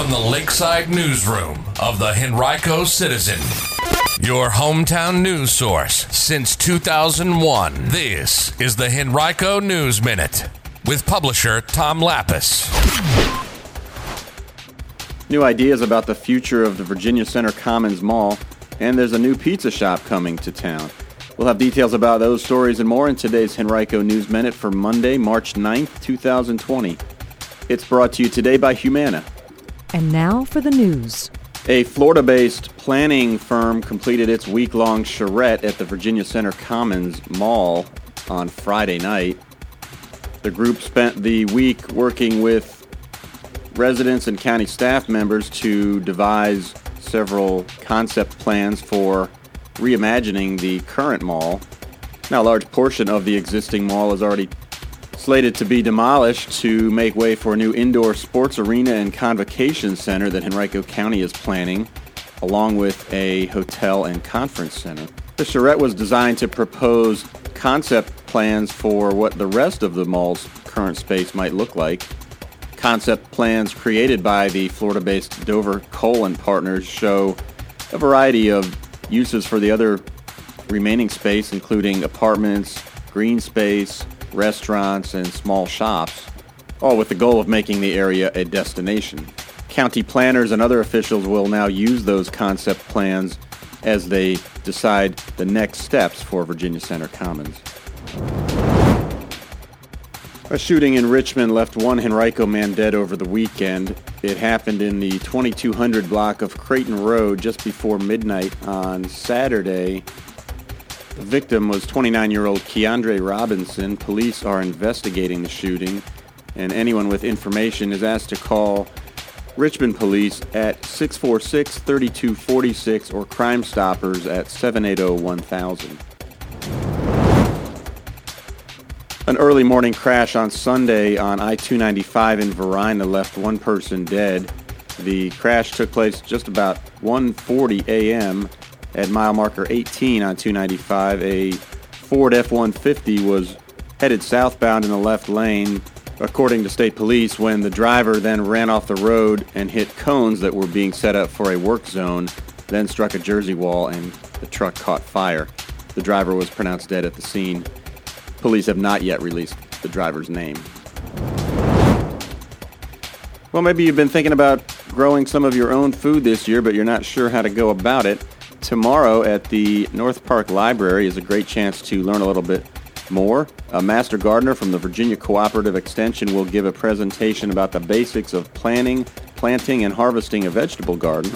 from the Lakeside Newsroom of the Henrico Citizen, your hometown news source since 2001. This is the Henrico News Minute with publisher Tom Lappas. New ideas about the future of the Virginia Center Commons Mall, and there's a new pizza shop coming to town. We'll have details about those stories and more in today's Henrico News Minute for Monday, March 9th, 2020. It's brought to you today by Humana. And now for the news. A Florida based planning firm completed its week long charrette at the Virginia Center Commons Mall on Friday night. The group spent the week working with residents and county staff members to devise several concept plans for reimagining the current mall. Now, a large portion of the existing mall is already slated to be demolished to make way for a new indoor sports arena and convocation center that Henrico County is planning, along with a hotel and conference center. The charrette was designed to propose concept plans for what the rest of the mall's current space might look like. Concept plans created by the Florida-based Dover Kohl and Partners show a variety of uses for the other remaining space, including apartments, green space, restaurants, and small shops, all with the goal of making the area a destination. County planners and other officials will now use those concept plans as they decide the next steps for Virginia Center Commons. A shooting in Richmond left one Henrico man dead over the weekend. It happened in the 2200 block of Creighton Road just before midnight on Saturday. The victim was 29-year-old Keandre Robinson. Police are investigating the shooting, and anyone with information is asked to call Richmond Police at 646-3246 or Crime Stoppers at 780-1000. An early morning crash on Sunday on I-295 in Varina left one person dead. The crash took place just about 1:40 a.m. at mile marker 18 on 295. A Ford F-150 was headed southbound in the left lane, according to state police, when the driver then ran off the road and hit cones that were being set up for a work zone, then struck a jersey wall and the truck caught fire. The driver was pronounced dead at the scene. Police have not yet released the driver's name. Well, maybe you've been thinking about growing some of your own food this year, but you're not sure how to go about it. Tomorrow at the North Park Library is a great chance to learn a little bit more. A master gardener from the Virginia Cooperative Extension will give a presentation about the basics of planning, planting, and harvesting a vegetable garden.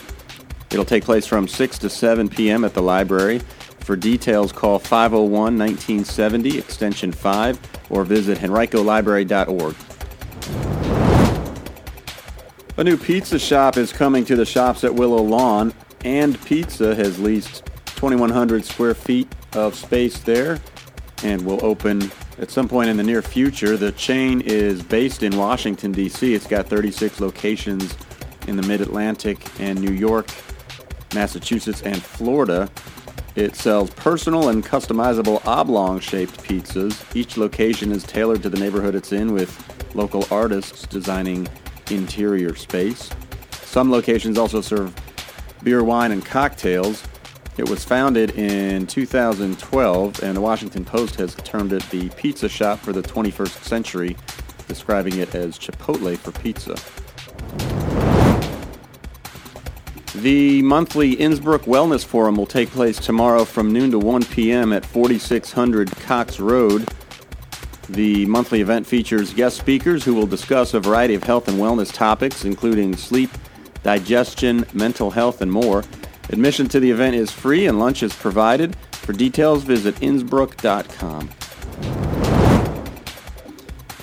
It'll take place from 6 to 7 p.m. at the library. For details, call 501 1970, extension 5, or visit henricolibrary.org. A new pizza shop is coming to the shops at Willow Lawn, &pizza has leased 2,100 square feet of space there and will open at some point in the near future. The chain is based in Washington, D.C. It's got 36 locations in the Mid Atlantic and New York, Massachusetts, and Florida. It sells personal and customizable oblong-shaped pizzas. Each location is tailored to the neighborhood it's in with local artists designing interior space. Some locations also serve beer, wine, and cocktails. It was founded in 2012, and the Washington Post has termed it the pizza shop for the 21st century, describing it as Chipotle for pizza. The monthly Innsbrook Wellness Forum will take place tomorrow from noon to 1 p.m. at 4600 Cox Road. The monthly event features guest speakers who will discuss a variety of health and wellness topics, including sleep, digestion, mental health, and more. Admission to the event is free and lunch is provided. For details, visit innsbrook.com.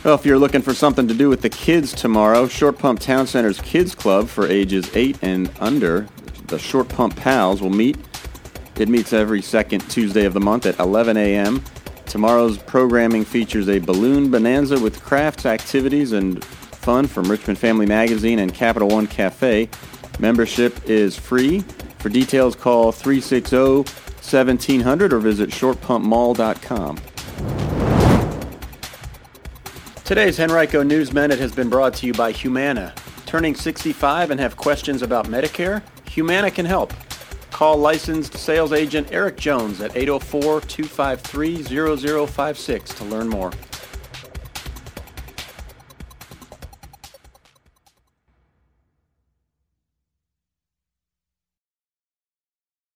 Well, if you're looking for something to do with the kids tomorrow, Short Pump Town Center's Kids Club for ages 8 and under, the Short Pump Pals, will meet. It meets every second Tuesday of the month at 11 a.m. Tomorrow's programming features a balloon bonanza with crafts, activities, and fun from Richmond Family Magazine and Capital One Cafe. Membership is free. For details, call 360 1700 or visit shortpumpmall.com. Today's Henrico News Minute has been brought to you by Humana. Turning 65 and have questions about Medicare? Humana can help. Call licensed sales agent Eric Jones at 804 253 0056 to learn more.